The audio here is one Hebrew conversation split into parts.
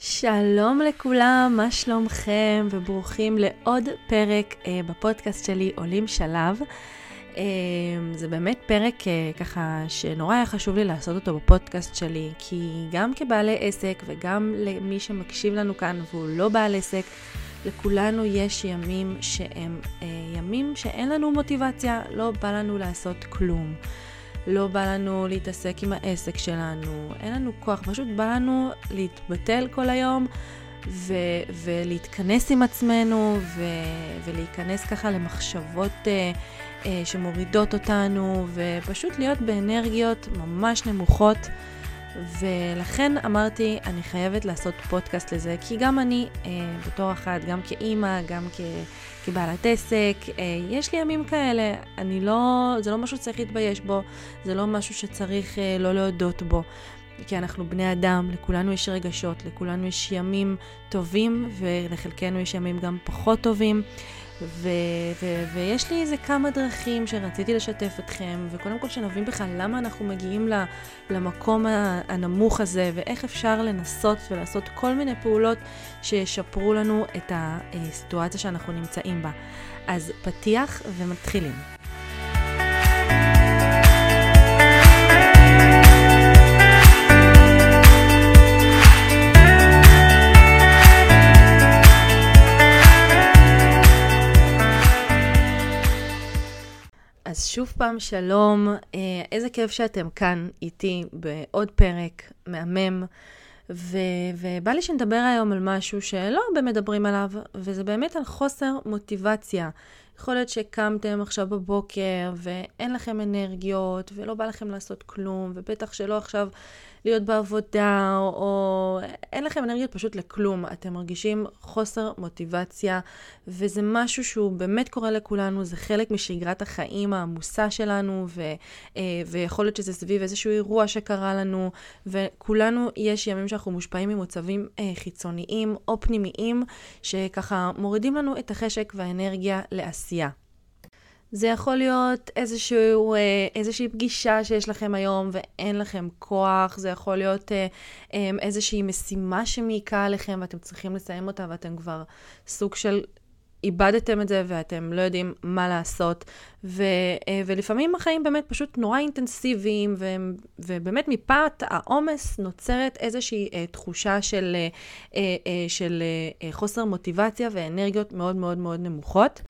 שלום לכולם, מה שלומכם? וברוכים לעוד פרק אה, בפודקאסט שלי, עולים שלב. אה, זה באמת פרק אה, ככה שנורא היה חשוב לי לעשות אותו בפודקאסט שלי, כי גם כבעלי עסק וגם למי שמקשיב לנו כאן והוא לא בעל עסק, לכולנו יש ימים שהם אה, ימים שאין לנו מוטיבציה, לא בא לנו לעשות כלום. לא בא לנו להתעסק עם העסק שלנו, אין לנו כוח, פשוט בא לנו להתבטל כל היום ו- ולהתכנס עם עצמנו ו- ולהיכנס ככה למחשבות uh, uh, שמורידות אותנו ופשוט להיות באנרגיות ממש נמוכות. ולכן אמרתי, אני חייבת לעשות פודקאסט לזה, כי גם אני, אה, בתור אחת, גם כאימא, גם כ, כבעלת עסק, אה, יש לי ימים כאלה. אני לא, זה לא משהו שצריך להתבייש בו, זה לא משהו שצריך אה, לא להודות בו. כי אנחנו בני אדם, לכולנו יש רגשות, לכולנו יש ימים טובים, ולחלקנו יש ימים גם פחות טובים. ו- ו- ויש לי איזה כמה דרכים שרציתי לשתף אתכם, וקודם כל שנבין בכלל למה אנחנו מגיעים למקום הנמוך הזה, ואיך אפשר לנסות ולעשות כל מיני פעולות שישפרו לנו את הסיטואציה שאנחנו נמצאים בה. אז פתיח ומתחילים. אז שוב פעם שלום, אה, איזה כיף שאתם כאן איתי בעוד פרק מהמם, ו- ובא לי שנדבר היום על משהו שלא הרבה מדברים עליו, וזה באמת על חוסר מוטיבציה. יכול להיות שקמתם עכשיו בבוקר ואין לכם אנרגיות ולא בא לכם לעשות כלום, ובטח שלא עכשיו להיות בעבודה, או, או אין לכם אנרגיות פשוט לכלום. אתם מרגישים חוסר מוטיבציה, וזה משהו שהוא באמת קורה לכולנו, זה חלק משגרת החיים העמוסה שלנו, ו, אה, ויכול להיות שזה סביב איזשהו אירוע שקרה לנו, וכולנו, יש ימים שאנחנו מושפעים ממוצבים אה, חיצוניים או פנימיים, שככה מורידים לנו את החשק והאנרגיה לעשייה. זה יכול להיות איזשהו, אה, איזושהי פגישה שיש לכם היום ואין לכם כוח, זה יכול להיות אה, אה, איזושהי משימה שמעיקה עליכם ואתם צריכים לסיים אותה ואתם כבר סוג של איבדתם את זה ואתם לא יודעים מה לעשות. ו, ולפעמים החיים באמת פשוט נורא אינטנסיביים, ובאמת מפאת העומס נוצרת איזושהי תחושה של, של חוסר מוטיבציה ואנרגיות מאוד מאוד מאוד נמוכות.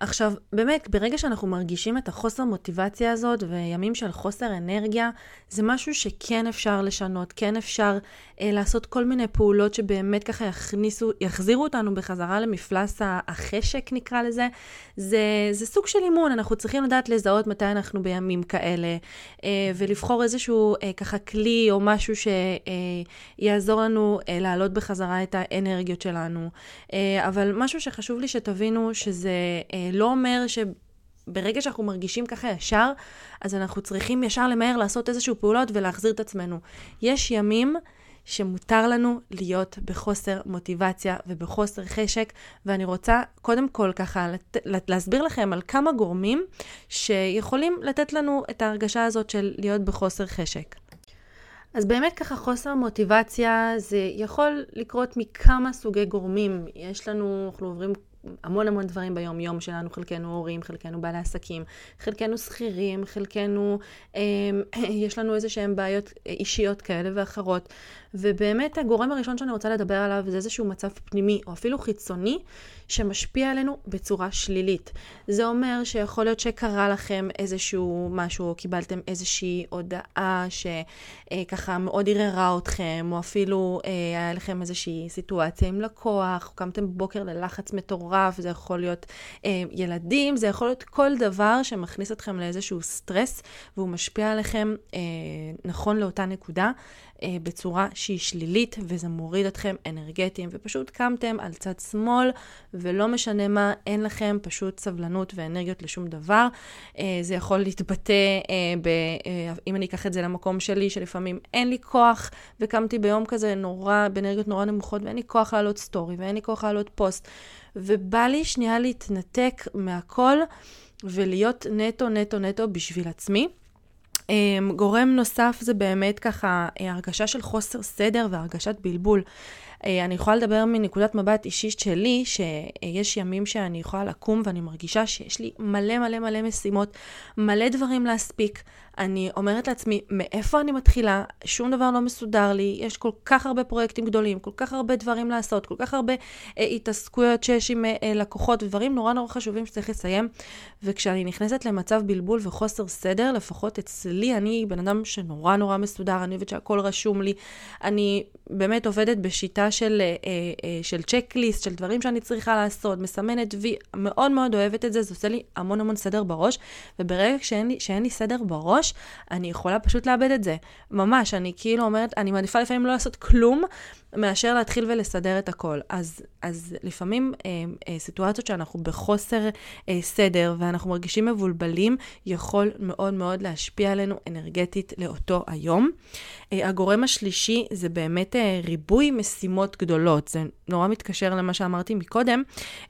עכשיו, באמת, ברגע שאנחנו מרגישים את החוסר מוטיבציה הזאת וימים של חוסר אנרגיה, זה משהו שכן אפשר לשנות, כן אפשר אה, לעשות כל מיני פעולות שבאמת ככה יכניסו, יחזירו אותנו בחזרה למפלס החשק, נקרא לזה. זה, זה סוג של אימון, אנחנו צריכים לדעת לזהות מתי אנחנו בימים כאלה, אה, ולבחור איזשהו אה, ככה כלי או משהו שיעזור אה, לנו אה, להעלות בחזרה את האנרגיות שלנו. אה, אבל משהו שחשוב לי שתבינו שזה... אה, לא אומר שברגע שאנחנו מרגישים ככה ישר, אז אנחנו צריכים ישר למהר לעשות איזשהו פעולות ולהחזיר את עצמנו. יש ימים שמותר לנו להיות בחוסר מוטיבציה ובחוסר חשק, ואני רוצה קודם כל ככה לת, להסביר לכם על כמה גורמים שיכולים לתת לנו את ההרגשה הזאת של להיות בחוסר חשק. אז באמת ככה חוסר מוטיבציה זה יכול לקרות מכמה סוגי גורמים. יש לנו, אנחנו עוברים המון המון דברים ביום יום שלנו, חלקנו הורים, חלקנו בעלי עסקים, חלקנו שכירים, חלקנו, אה, יש לנו איזה שהן בעיות אישיות כאלה ואחרות. ובאמת הגורם הראשון שאני רוצה לדבר עליו זה איזשהו מצב פנימי או אפילו חיצוני שמשפיע עלינו בצורה שלילית. זה אומר שיכול להיות שקרה לכם איזשהו משהו או קיבלתם איזושהי הודעה שככה מאוד ערערה אתכם או אפילו אה, היה לכם איזושהי סיטואציה עם לקוח, או קמתם בבוקר ללחץ מטורף, זה יכול להיות אה, ילדים, זה יכול להיות כל דבר שמכניס אתכם לאיזשהו סטרס והוא משפיע עליכם אה, נכון לאותה נקודה. אה, בצורה שהיא שלילית, וזה מוריד אתכם אנרגטיים, ופשוט קמתם על צד שמאל, ולא משנה מה, אין לכם פשוט סבלנות ואנרגיות לשום דבר. אה, זה יכול להתבטא, אה, ב, אה, אם אני אקח את זה למקום שלי, שלפעמים אין לי כוח, וקמתי ביום כזה נורא, באנרגיות נורא נמוכות, ואין לי כוח לעלות story, ואין לי כוח לעלות פוסט, ובא לי שנייה להתנתק מהכל, ולהיות נטו, נטו, נטו בשביל עצמי. גורם נוסף זה באמת ככה הרגשה של חוסר סדר והרגשת בלבול. אה, אני יכולה לדבר מנקודת מבט אישית שלי, שיש ימים שאני יכולה לקום ואני מרגישה שיש לי מלא מלא מלא משימות, מלא דברים להספיק. אני אומרת לעצמי, מאיפה אני מתחילה? שום דבר לא מסודר לי, יש כל כך הרבה פרויקטים גדולים, כל כך הרבה דברים לעשות, כל כך הרבה אה, התעסקויות שיש עם אה, לקוחות, ודברים נורא נורא חשובים שצריך לסיים. וכשאני נכנסת למצב בלבול וחוסר סדר, לפחות אצלי, אני בן אדם שנורא נורא מסודר, אני אוהבת שהכל רשום לי. אני באמת עובדת בשיטה של, אה, אה, של צ'קליסט, של דברים שאני צריכה לעשות, מסמנת וי, מאוד מאוד אוהבת את זה, זה עושה לי המון המון סדר בראש, וברגע שאין לי, שאין לי סדר בראש, אני יכולה פשוט לאבד את זה. ממש, אני כאילו אומרת, אני מעדיפה לפעמים לא לעשות כלום, מאשר להתחיל ולסדר את הכל. אז, אז לפעמים אה, אה, סיטואציות שאנחנו בחוסר אה, סדר ואנחנו מרגישים מבולבלים, יכול מאוד מאוד להשפיע עלינו אנרגטית לאותו היום. אה, הגורם השלישי זה באמת אה, ריבוי משימות גדולות. זה נורא מתקשר למה שאמרתי מקודם.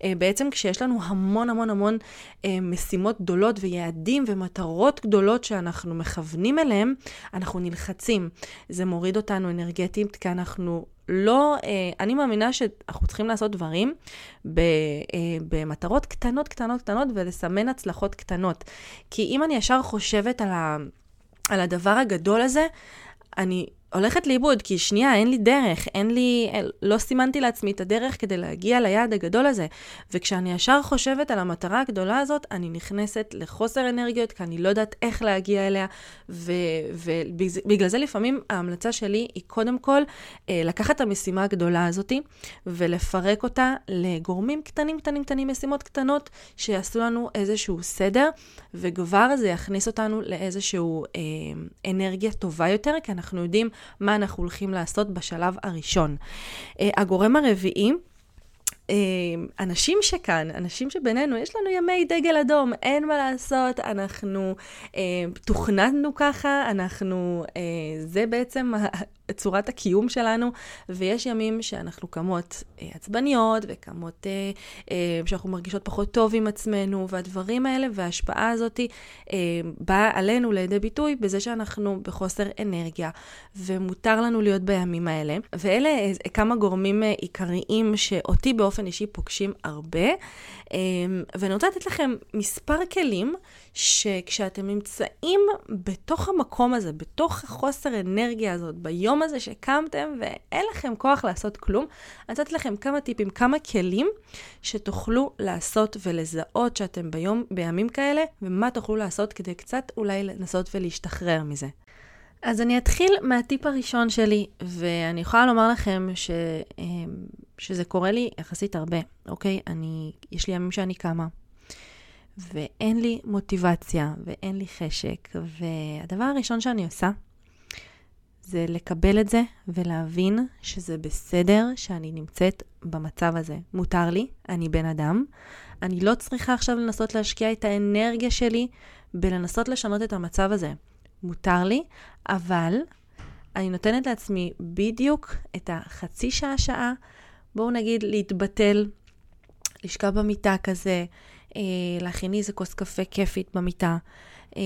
אה, בעצם כשיש לנו המון המון המון אה, משימות גדולות ויעדים ומטרות גדולות שאנחנו מכוונים אליהם, אנחנו נלחצים. זה מוריד אותנו אנרגטית כי אנחנו לא, אה, אני מאמינה שאנחנו צריכים לעשות דברים אה, במטרות קטנות, קטנות, קטנות, ולסמן הצלחות קטנות. כי אם אני ישר חושבת על הדבר הגדול הזה, אני הולכת לאיבוד, כי שנייה, אין לי דרך, אין לי, לא סימנתי לעצמי את הדרך כדי להגיע ליעד הגדול הזה. וכשאני ישר חושבת על המטרה הגדולה הזאת, אני נכנסת לחוסר אנרגיות, כי אני לא יודעת איך להגיע אליה, ובגלל זה לפעמים ההמלצה שלי היא קודם כל אה, לקחת את המשימה הגדולה הזאת ולפרק אותה לגורמים קטנים, קטנים, קטנים, משימות קטנות, שיעשו לנו איזשהו סדר, וכבר זה יכניס אותנו לאיזשהו אה, אנרגיה טובה יותר, כי אנחנו יודעים מה אנחנו הולכים לעשות בשלב הראשון. אה, הגורם הרביעי, אה, אנשים שכאן, אנשים שבינינו, יש לנו ימי דגל אדום, אין מה לעשות, אנחנו אה, תוכננו ככה, אנחנו, אה, זה בעצם צורת הקיום שלנו, ויש ימים שאנחנו קמות אה, עצבניות, וקמות אה, אה, שאנחנו מרגישות פחות טוב עם עצמנו, והדברים האלה וההשפעה הזאת אה, באה עלינו לידי ביטוי בזה שאנחנו בחוסר אנרגיה, ומותר לנו להיות בימים האלה. ואלה כמה גורמים עיקריים שאותי באופן אישי פוגשים הרבה, ואני רוצה לתת לכם מספר כלים שכשאתם נמצאים בתוך המקום הזה, בתוך החוסר אנרגיה הזאת, ביום הזה שקמתם ואין לכם כוח לעשות כלום, אני נתתי לכם כמה טיפים, כמה כלים שתוכלו לעשות ולזהות שאתם ביום, בימים כאלה, ומה תוכלו לעשות כדי קצת אולי לנסות ולהשתחרר מזה. אז אני אתחיל מהטיפ הראשון שלי, ואני יכולה לומר לכם ש, אמ, שזה קורה לי יחסית הרבה, אוקיי? אני, יש לי ימים שאני קמה, ואין לי מוטיבציה ואין לי חשק. והדבר הראשון שאני עושה זה לקבל את זה ולהבין שזה בסדר שאני נמצאת במצב הזה. מותר לי, אני בן אדם. אני לא צריכה עכשיו לנסות להשקיע את האנרגיה שלי בלנסות לשנות את המצב הזה. מותר לי, אבל אני נותנת לעצמי בדיוק את החצי שעה-שעה, בואו נגיד להתבטל, לשכב במיטה כזה, אה, להכין איזה כוס קפה כיפית במיטה. אה,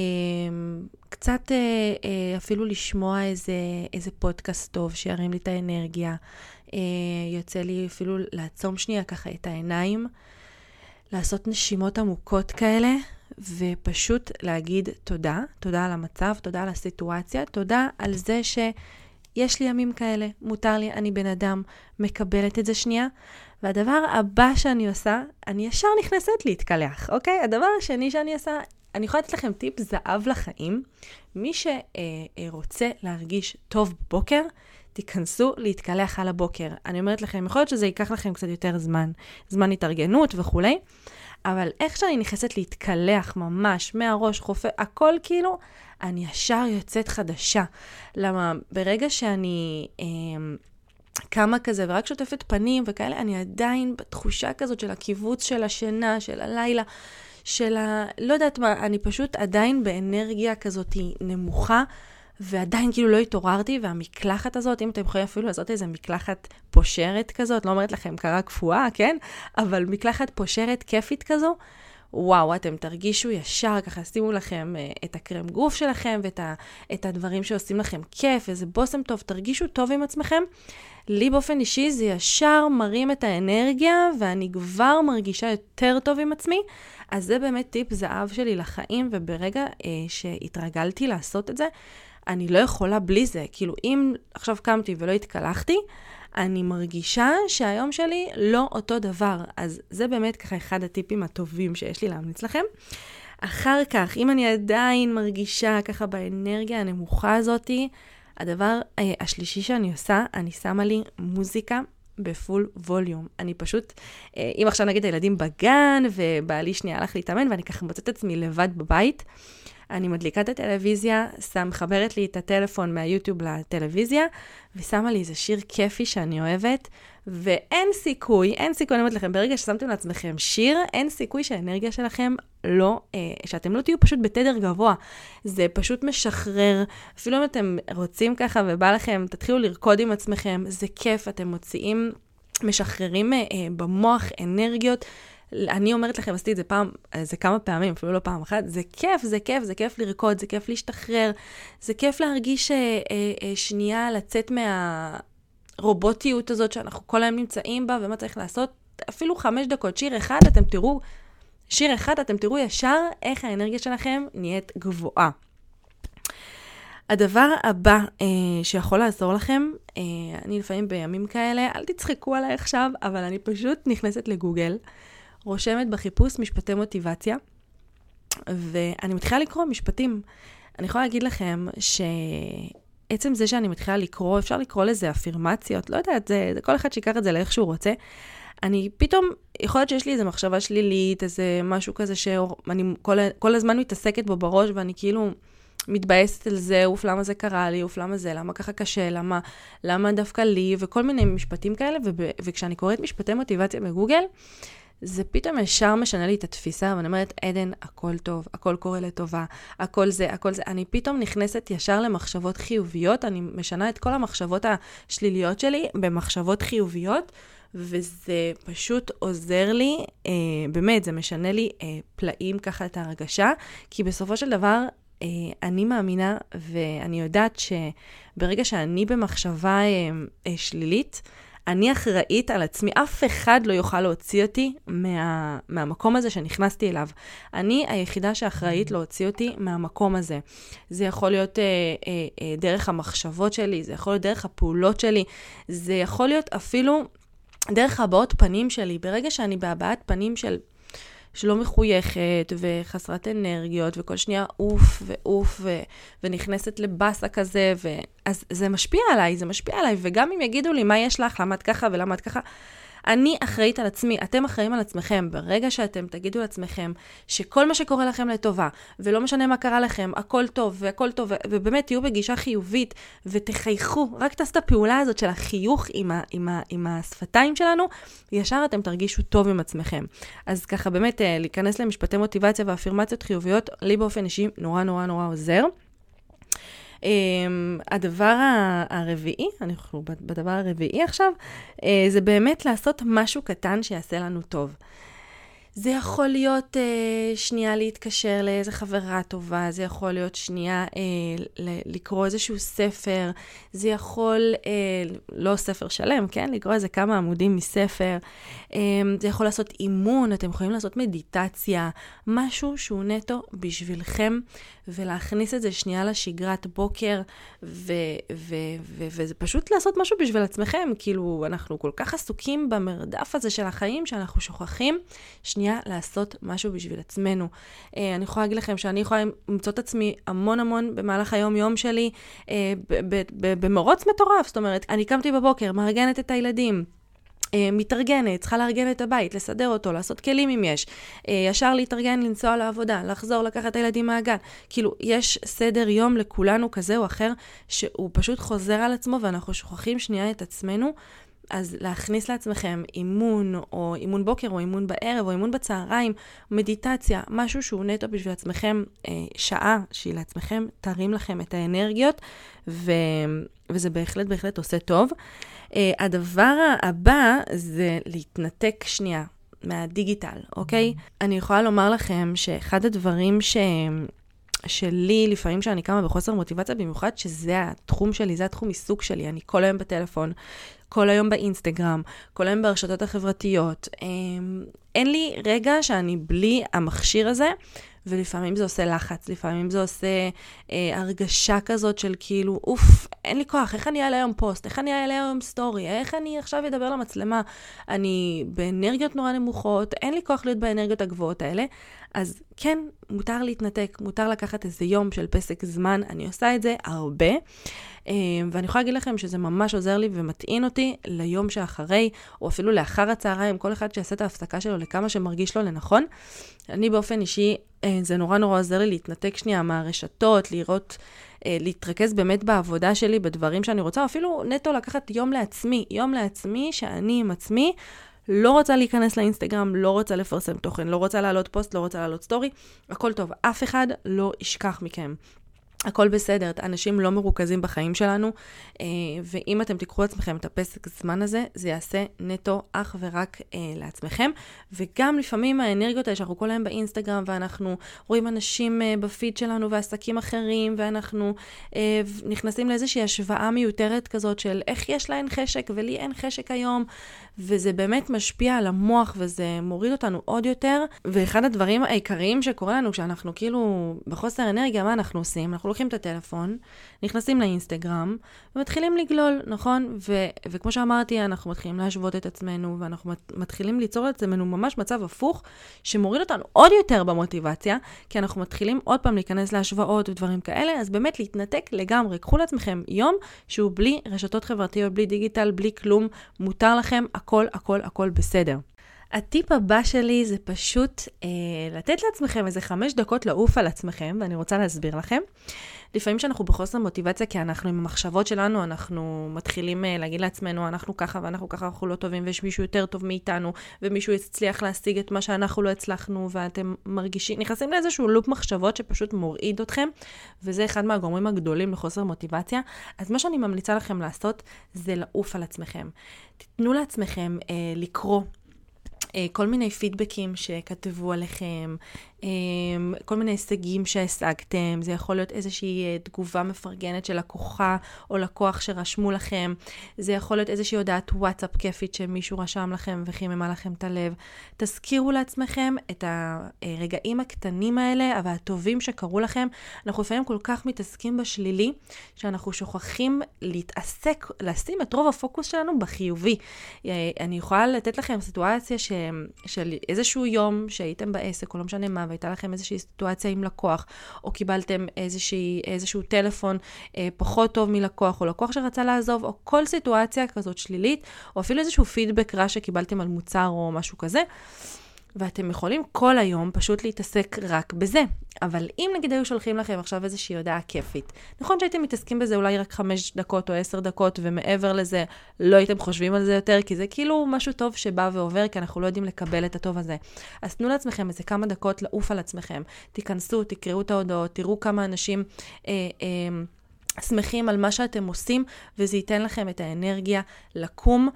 קצת אה, אה, אפילו לשמוע איזה, איזה פודקאסט טוב שירים לי את האנרגיה. אה, יוצא לי אפילו לעצום שנייה ככה את העיניים, לעשות נשימות עמוקות כאלה, ופשוט להגיד תודה, תודה על המצב, תודה על הסיטואציה, תודה על זה שיש לי ימים כאלה, מותר לי, אני בן אדם, מקבלת את זה שנייה. והדבר הבא שאני עושה, אני ישר נכנסת להתקלח, אוקיי? הדבר השני שאני עושה, אני יכולה לתת לכם טיפ זהב לחיים. מי שרוצה להרגיש טוב בבוקר, תיכנסו להתקלח על הבוקר. אני אומרת לכם, יכול להיות שזה ייקח לכם קצת יותר זמן, זמן התארגנות וכולי, אבל איך שאני נכנסת להתקלח ממש מהראש, חופה, הכל כאילו, אני ישר יוצאת חדשה. למה ברגע שאני... אה, קמה כזה ורק שוטפת פנים וכאלה, אני עדיין בתחושה כזאת של הקיבוץ של השינה, של הלילה, של ה... לא יודעת מה, אני פשוט עדיין באנרגיה כזאת נמוכה, ועדיין כאילו לא התעוררתי, והמקלחת הזאת, אם אתם יכולים אפילו לעשות איזה מקלחת פושרת כזאת, לא אומרת לכם קרה קפואה, כן? אבל מקלחת פושרת כיפית כזו, וואו, אתם תרגישו ישר, ככה שימו לכם uh, את הקרם גוף שלכם ואת ה, את הדברים שעושים לכם כיף, איזה בושם טוב, תרגישו טוב עם עצמכם. לי באופן אישי זה ישר מרים את האנרגיה, ואני כבר מרגישה יותר טוב עם עצמי. אז זה באמת טיפ זהב שלי לחיים, וברגע uh, שהתרגלתי לעשות את זה, אני לא יכולה בלי זה. כאילו, אם עכשיו קמתי ולא התקלחתי, אני מרגישה שהיום שלי לא אותו דבר. אז זה באמת ככה אחד הטיפים הטובים שיש לי להמליץ לכם. אחר כך, אם אני עדיין מרגישה ככה באנרגיה הנמוכה הזאתי, הדבר אה, השלישי שאני עושה, אני שמה לי מוזיקה בפול ווליום. אני פשוט, אה, אם עכשיו נגיד הילדים בגן, ובעלי שנייה הלך להתאמן, ואני ככה מוצאת את עצמי לבד בבית, אני מדליקה את הטלוויזיה, שם, מחברת לי את הטלפון מהיוטיוב לטלוויזיה, ושמה לי איזה שיר כיפי שאני אוהבת, ואין סיכוי, אין סיכוי, אני אומרת לכם, ברגע ששמתם לעצמכם שיר, אין סיכוי שהאנרגיה שלכם לא, אה, שאתם לא תהיו פשוט בתדר גבוה. זה פשוט משחרר. אפילו אם אתם רוצים ככה ובא לכם, תתחילו לרקוד עם עצמכם, זה כיף, אתם מוציאים, משחררים אה, אה במוח אנרגיות. אני אומרת לכם, עשיתי את זה פעם, זה כמה פעמים, אפילו לא פעם אחת, זה כיף, זה כיף, זה כיף לרקוד, זה כיף להשתחרר, זה כיף להרגיש אה, אה, אה, שנייה לצאת מהרובוטיות הזאת שאנחנו כל היום נמצאים בה, ומה צריך לעשות. אפילו חמש דקות, שיר אחד, אתם תראו, שיר אחד, אתם תראו ישר איך האנרגיה שלכם נהיית גבוהה. הדבר הבא אה, שיכול לעזור לכם, אה, אני לפעמים בימים כאלה, אל תצחקו עליי עכשיו, אבל אני פשוט נכנסת לגוגל. רושמת בחיפוש משפטי מוטיבציה, ואני מתחילה לקרוא משפטים. אני יכולה להגיד לכם שעצם זה שאני מתחילה לקרוא, אפשר לקרוא לזה אפירמציות, לא יודעת, זה, זה כל אחד שיקח את זה לאיך שהוא רוצה. אני פתאום, יכול להיות שיש לי איזו מחשבה שלילית, איזה משהו כזה שאני כל, כל הזמן מתעסקת בו בראש, ואני כאילו מתבאסת על זה, אוף, למה זה קרה לי, אוף, למה זה, למה ככה קשה, למה, למה דווקא לי, וכל מיני משפטים כאלה, וב, וכשאני קוראת משפטי מוטיבציה בגוגל, זה פתאום ישר משנה לי את התפיסה, ואני אומרת, עדן, הכל טוב, הכל קורה לטובה, הכל זה, הכל זה. אני פתאום נכנסת ישר למחשבות חיוביות, אני משנה את כל המחשבות השליליות שלי במחשבות חיוביות, וזה פשוט עוזר לי, אה, באמת, זה משנה לי אה, פלאים ככה את ההרגשה, כי בסופו של דבר, אה, אני מאמינה ואני יודעת שברגע שאני במחשבה אה, אה, שלילית, אני אחראית על עצמי, אף אחד לא יוכל להוציא אותי מה, מהמקום הזה שנכנסתי אליו. אני היחידה שאחראית להוציא אותי מהמקום הזה. זה יכול להיות אה, אה, אה, דרך המחשבות שלי, זה יכול להיות דרך הפעולות שלי, זה יכול להיות אפילו דרך הבעות פנים שלי. ברגע שאני בהבעת פנים של שלא מחויכת וחסרת אנרגיות, וכל שנייה עוף ועוף ו- ונכנסת לבאסה כזה, ו... אז זה משפיע עליי, זה משפיע עליי, וגם אם יגידו לי מה יש לך, למה את ככה ולמה את ככה, אני אחראית על עצמי, אתם אחראים על עצמכם. ברגע שאתם תגידו לעצמכם שכל מה שקורה לכם לטובה, ולא משנה מה קרה לכם, הכל טוב והכל טוב, ובאמת תהיו בגישה חיובית ותחייכו, רק תעשו את הפעולה הזאת של החיוך עם, ה, עם, ה, עם השפתיים שלנו, ישר אתם תרגישו טוב עם עצמכם. אז ככה באמת אה, להיכנס למשפטי מוטיבציה ואפירמציות חיוביות, לי באופן אישי נורא נורא נורא עוזר. Um, הדבר הרביעי, אנחנו בדבר הרביעי עכשיו, uh, זה באמת לעשות משהו קטן שיעשה לנו טוב. זה יכול להיות אה, שנייה להתקשר לאיזה חברה טובה, זה יכול להיות שנייה אה, לקרוא איזשהו ספר, זה יכול, אה, לא ספר שלם, כן? לקרוא איזה כמה עמודים מספר, אה, זה יכול לעשות אימון, אתם יכולים לעשות מדיטציה, משהו שהוא נטו בשבילכם, ולהכניס את זה שנייה לשגרת בוקר, ו, ו, ו, וזה פשוט לעשות משהו בשביל עצמכם, כאילו, אנחנו כל כך עסוקים במרדף הזה של החיים, שאנחנו שוכחים. שנייה לעשות משהו בשביל עצמנו. אה, אני יכולה להגיד לכם שאני יכולה למצוא את עצמי המון המון במהלך היום-יום שלי אה, במרוץ מטורף. זאת אומרת, אני קמתי בבוקר, מארגנת את הילדים. אה, מתארגנת, צריכה לארגן את הבית, לסדר אותו, לעשות כלים אם יש, ישר להתארגן, לנסוע לעבודה, לחזור, לקחת את הילדים מהגן. כאילו, יש סדר יום לכולנו כזה או אחר, שהוא פשוט חוזר על עצמו ואנחנו שוכחים שנייה את עצמנו. אז להכניס לעצמכם אימון, או אימון בוקר, או אימון בערב, או אימון בצהריים, מדיטציה, משהו שהוא נטו בשביל עצמכם, אה, שעה שהיא לעצמכם, תרים לכם את האנרגיות, ו, וזה בהחלט בהחלט עושה טוב. אה, הדבר הבא זה להתנתק שנייה מהדיגיטל, אוקיי? אני יכולה לומר לכם שאחד הדברים ש... שלי, לפעמים כשאני קמה בחוסר מוטיבציה, במיוחד שזה התחום שלי, זה התחום עיסוק שלי, אני כל היום בטלפון, כל היום באינסטגרם, כל היום ברשתות החברתיות. אמ, אין לי רגע שאני בלי המכשיר הזה, ולפעמים זה עושה לחץ, לפעמים זה עושה אה, הרגשה כזאת של כאילו, אוף, אין לי כוח, איך אני אעלה היום פוסט, איך אני אעלה היום story, איך אני עכשיו אדבר למצלמה. אני באנרגיות נורא נמוכות, אין לי כוח להיות באנרגיות הגבוהות האלה. אז כן, מותר להתנתק, מותר לקחת איזה יום של פסק זמן, אני עושה את זה הרבה. אה, ואני יכולה להגיד לכם שזה ממש עוזר לי ומטעין אותי ליום שאחרי, או אפילו לאחר הצהריים, כל אחד שיעשה את ההפסקה שלו לכמה שמרגיש לו לנכון. אני באופן אישי, אה, זה נורא נורא עוזר לי להתנתק שנייה מהרשתות, לראות, אה, להתרכז באמת בעבודה שלי, בדברים שאני רוצה, אפילו נטו לקחת יום לעצמי, יום לעצמי שאני עם עצמי. לא רוצה להיכנס לאינסטגרם, לא רוצה לפרסם תוכן, לא רוצה להעלות פוסט, לא רוצה להעלות סטורי, הכל טוב, אף אחד לא ישכח מכם. הכל בסדר, אנשים לא מרוכזים בחיים שלנו, אה, ואם אתם תיקחו לעצמכם את הפסק זמן הזה, זה יעשה נטו אך ורק אה, לעצמכם. וגם לפעמים האנרגיות האלה שאנחנו כל היום באינסטגרם, ואנחנו רואים אנשים אה, בפיד שלנו ועסקים אחרים, ואנחנו נכנסים לאיזושהי השוואה מיותרת כזאת של איך יש להן חשק ולי אין חשק היום, וזה באמת משפיע על המוח וזה מוריד אותנו עוד יותר. ואחד הדברים העיקריים שקורה לנו כשאנחנו כאילו בחוסר אנרגיה, מה אנחנו עושים? אנחנו לוקחים את הטלפון, נכנסים לאינסטגרם ומתחילים לגלול, נכון? ו- וכמו שאמרתי, אנחנו מתחילים להשוות את עצמנו ואנחנו מתחילים ליצור את עצמנו ממש מצב הפוך, שמוריד אותנו עוד יותר במוטיבציה, כי אנחנו מתחילים עוד פעם להיכנס להשוואות ודברים כאלה, אז באמת להתנתק לגמרי. קחו לעצמכם יום שהוא בלי רשתות חברתיות, בלי דיגיטל, בלי כלום, מותר לכם, הכל, הכל, הכל בסדר. הטיפ הבא שלי זה פשוט אה, לתת לעצמכם איזה חמש דקות לעוף על עצמכם, ואני רוצה להסביר לכם. לפעמים כשאנחנו בחוסר מוטיבציה, כי אנחנו עם המחשבות שלנו, אנחנו מתחילים אה, להגיד לעצמנו, אנחנו ככה ואנחנו ככה, אנחנו לא טובים, ויש מישהו יותר טוב מאיתנו, ומישהו הצליח להשיג את מה שאנחנו לא הצלחנו, ואתם מרגישים, נכנסים לאיזשהו לופ מחשבות שפשוט מוריד אתכם, וזה אחד מהגורמים הגדולים לחוסר מוטיבציה. אז מה שאני ממליצה לכם לעשות, זה לעוף על עצמכם. תיתנו לעצמכם אה, לקרוא אה, כל מיני פידבקים שכתבו עליכם, כל מיני הישגים שהשגתם, זה יכול להיות איזושהי אה, תגובה מפרגנת של לקוחה או לקוח שרשמו לכם, זה יכול להיות איזושהי הודעת וואטסאפ כיפית שמישהו רשם לכם וחיממה לכם את הלב. תזכירו לעצמכם את הרגעים הקטנים האלה והטובים שקרו לכם. אנחנו לפעמים כל כך מתעסקים בשלילי, שאנחנו שוכחים להתעסק, לשים את רוב הפוקוס שלנו בחיובי. אה, אני יכולה לתת לכם סיטואציה ש, של איזשהו יום שהייתם בעסק, או לא משנה מה, והייתה לכם איזושהי סיטואציה עם לקוח, או קיבלתם איזושהי, איזשהו טלפון אה, פחות טוב מלקוח, או לקוח שרצה לעזוב, או כל סיטואציה כזאת שלילית, או אפילו איזשהו פידבק רע שקיבלתם על מוצר או משהו כזה. ואתם יכולים כל היום פשוט להתעסק רק בזה. אבל אם נגיד היו שולחים לכם עכשיו איזושהי הודעה כיפית, נכון שהייתם מתעסקים בזה אולי רק חמש דקות או עשר דקות, ומעבר לזה לא הייתם חושבים על זה יותר, כי זה כאילו משהו טוב שבא ועובר, כי אנחנו לא יודעים לקבל את הטוב הזה. אז תנו לעצמכם איזה כמה דקות לעוף על עצמכם. תיכנסו, תקראו את ההודעות, תראו כמה אנשים... אה, אה, שמחים על מה שאתם עושים, וזה ייתן לכם את האנרגיה לקום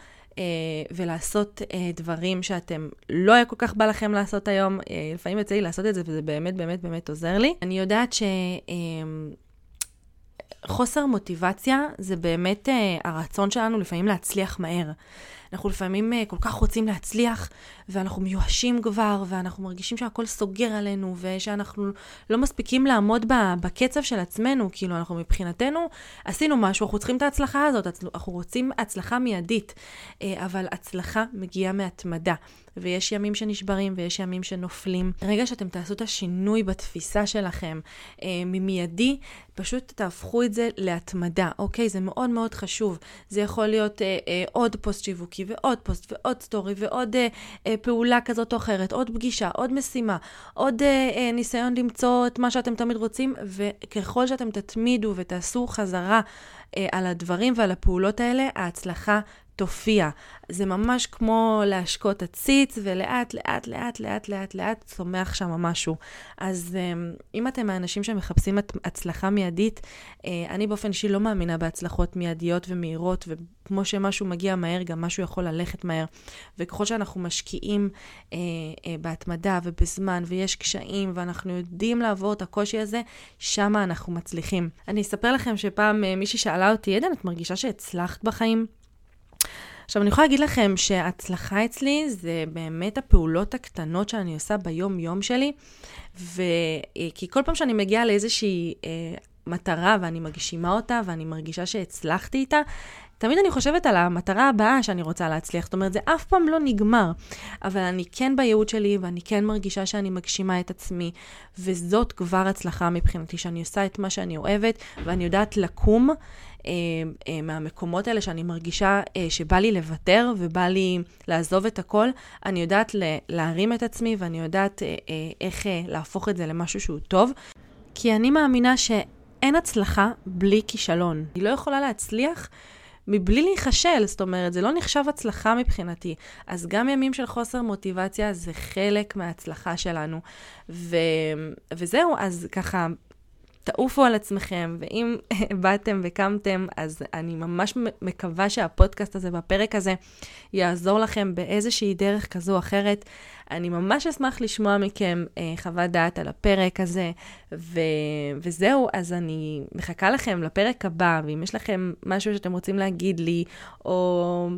ולעשות אה, דברים שאתם לא היה כל כך בא לכם לעשות היום. אה, לפעמים יוצא לי לעשות את זה, וזה באמת באמת באמת עוזר לי. אני יודעת ש... אה, חוסר מוטיבציה זה באמת אה, הרצון שלנו לפעמים להצליח מהר. אנחנו לפעמים uh, כל כך רוצים להצליח, ואנחנו מיואשים כבר, ואנחנו מרגישים שהכל סוגר עלינו, ושאנחנו לא מספיקים לעמוד בקצב של עצמנו. כאילו, אנחנו מבחינתנו עשינו משהו, אנחנו צריכים את ההצלחה הזאת, אנחנו רוצים הצלחה מיידית, uh, אבל הצלחה מגיעה מהתמדה. ויש ימים שנשברים ויש ימים שנופלים. ברגע שאתם תעשו את השינוי בתפיסה שלכם אה, ממיידי, פשוט תהפכו את זה להתמדה, אוקיי? זה מאוד מאוד חשוב. זה יכול להיות אה, אה, עוד פוסט שיווקי ועוד פוסט ועוד story ועוד אה, אה, פעולה כזאת או אחרת, עוד פגישה, עוד משימה, עוד אה, אה, ניסיון למצוא את מה שאתם תמיד רוצים, וככל שאתם תתמידו ותעשו חזרה אה, על הדברים ועל הפעולות האלה, ההצלחה תופיע. זה ממש כמו להשקות עציץ, ולאט, לאט, לאט, לאט, לאט, לאט צומח שם משהו. אז אמ, אם אתם האנשים שמחפשים הצלחה מיידית, אה, אני באופן אישי לא מאמינה בהצלחות מיידיות ומהירות, וכמו שמשהו מגיע מהר, גם משהו יכול ללכת מהר. וככל שאנחנו משקיעים אה, אה, בהתמדה ובזמן, ויש קשיים, ואנחנו יודעים לעבור את הקושי הזה, שם אנחנו מצליחים. אני אספר לכם שפעם מישהי שאלה אותי, עדן, את מרגישה שהצלחת בחיים? עכשיו, אני יכולה להגיד לכם שההצלחה אצלי זה באמת הפעולות הקטנות שאני עושה ביום-יום שלי, ו... כי כל פעם שאני מגיעה לאיזושהי אה, מטרה ואני מגשימה אותה ואני מרגישה שהצלחתי איתה, תמיד אני חושבת על המטרה הבאה שאני רוצה להצליח. זאת אומרת, זה אף פעם לא נגמר. אבל אני כן בייעוד שלי, ואני כן מרגישה שאני מגשימה את עצמי, וזאת כבר הצלחה מבחינתי, שאני עושה את מה שאני אוהבת, ואני יודעת לקום אה, אה, מהמקומות האלה שאני מרגישה אה, שבא לי לוותר ובא לי לעזוב את הכל, אני יודעת להרים את עצמי ואני יודעת איך להפוך את זה למשהו שהוא טוב. כי אני מאמינה שאין הצלחה בלי כישלון. אני לא יכולה להצליח מבלי להיכשל, זאת אומרת, זה לא נחשב הצלחה מבחינתי. אז גם ימים של חוסר מוטיבציה זה חלק מההצלחה שלנו. ו... וזהו, אז ככה, תעופו על עצמכם, ואם באתם וקמתם, אז אני ממש מקווה שהפודקאסט הזה והפרק הזה יעזור לכם באיזושהי דרך כזו או אחרת. אני ממש אשמח לשמוע מכם אה, חוות דעת על הפרק הזה, ו... וזהו, אז אני מחכה לכם לפרק הבא, ואם יש לכם משהו שאתם רוצים להגיד לי, או...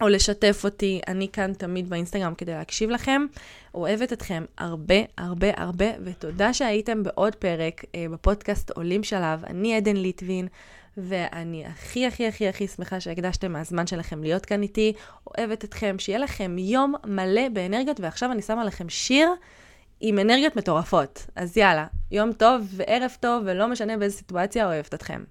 או לשתף אותי, אני כאן תמיד באינסטגרם כדי להקשיב לכם. אוהבת אתכם הרבה הרבה הרבה, ותודה שהייתם בעוד פרק אה, בפודקאסט עולים שלב. אני עדן ליטבין, ואני הכי הכי הכי הכי שמחה שהקדשתם מהזמן שלכם להיות כאן איתי. אוהבת אתכם, שיהיה לכם יום מלא באנרגיות, ועכשיו אני שמה לכם שיר. עם אנרגיות מטורפות. אז יאללה, יום טוב וערב טוב, ולא משנה באיזה סיטואציה, אוהבת אתכם.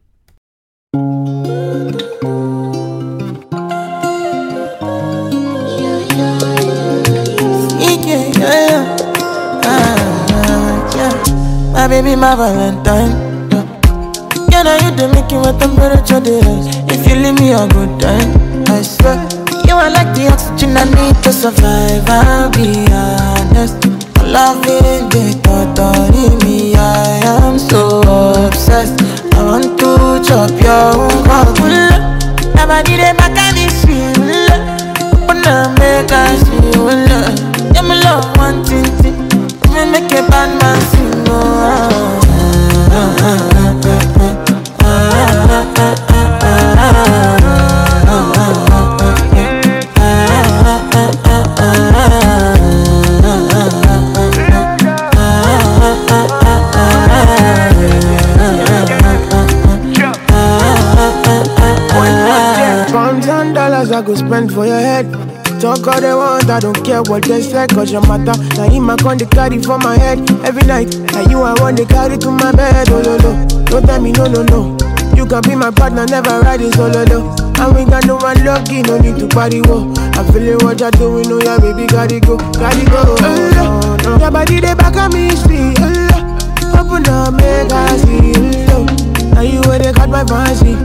My baby, my Valentine. Yeah, yeah now you do make you what temperature they rise. If you leave me a good time, I swear. You are like the oxygen I need to survive. I'll be honest. Loving the thought of me, I am so obsessed. I want to chop your heart. Never did a back and it's real. Open up, make us love. Yeah, my love, one thing, me make a bad man I spend for your head. Talk all they want, I don't care what they say, cause your matter. Now him I con the carry for my head every night. And you I want to carry to my bed, oh no no. Don't tell me no no no. You can be my partner, never ride it oh, solo no. And we got no one lucky, no need to party wo. I'm feeling what you're doing, oh yeah, baby, gotta go, gotta go. Oh, no, no. Your body they back at me, speed. Oh, Open up, make I see. Oh, now you where they got my fancy.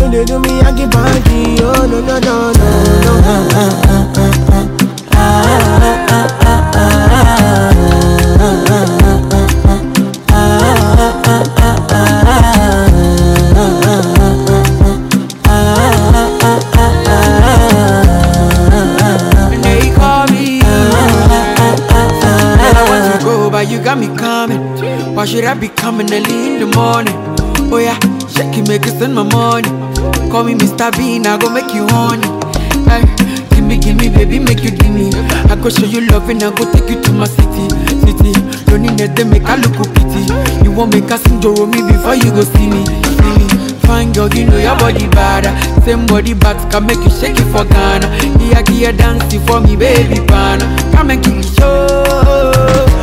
Don't they do me Yankee Panky? Oh no no no no no. I you got me coming. Why should I be coming early in the morning? Oh yeah, shake it, make it my money. Call me Mr. Bean, I go make you honey. Hey, give me, give me, baby, make you give me. I go show you love and I go take you to my city, city. Don't need that, make I look pity. You won't make us enjoy me before you go see me, see me. Fine girl, you know your body bad. Same body back can make you shake it for Ghana. Here, here, dancing for me, baby, pana. Come and kick it, show.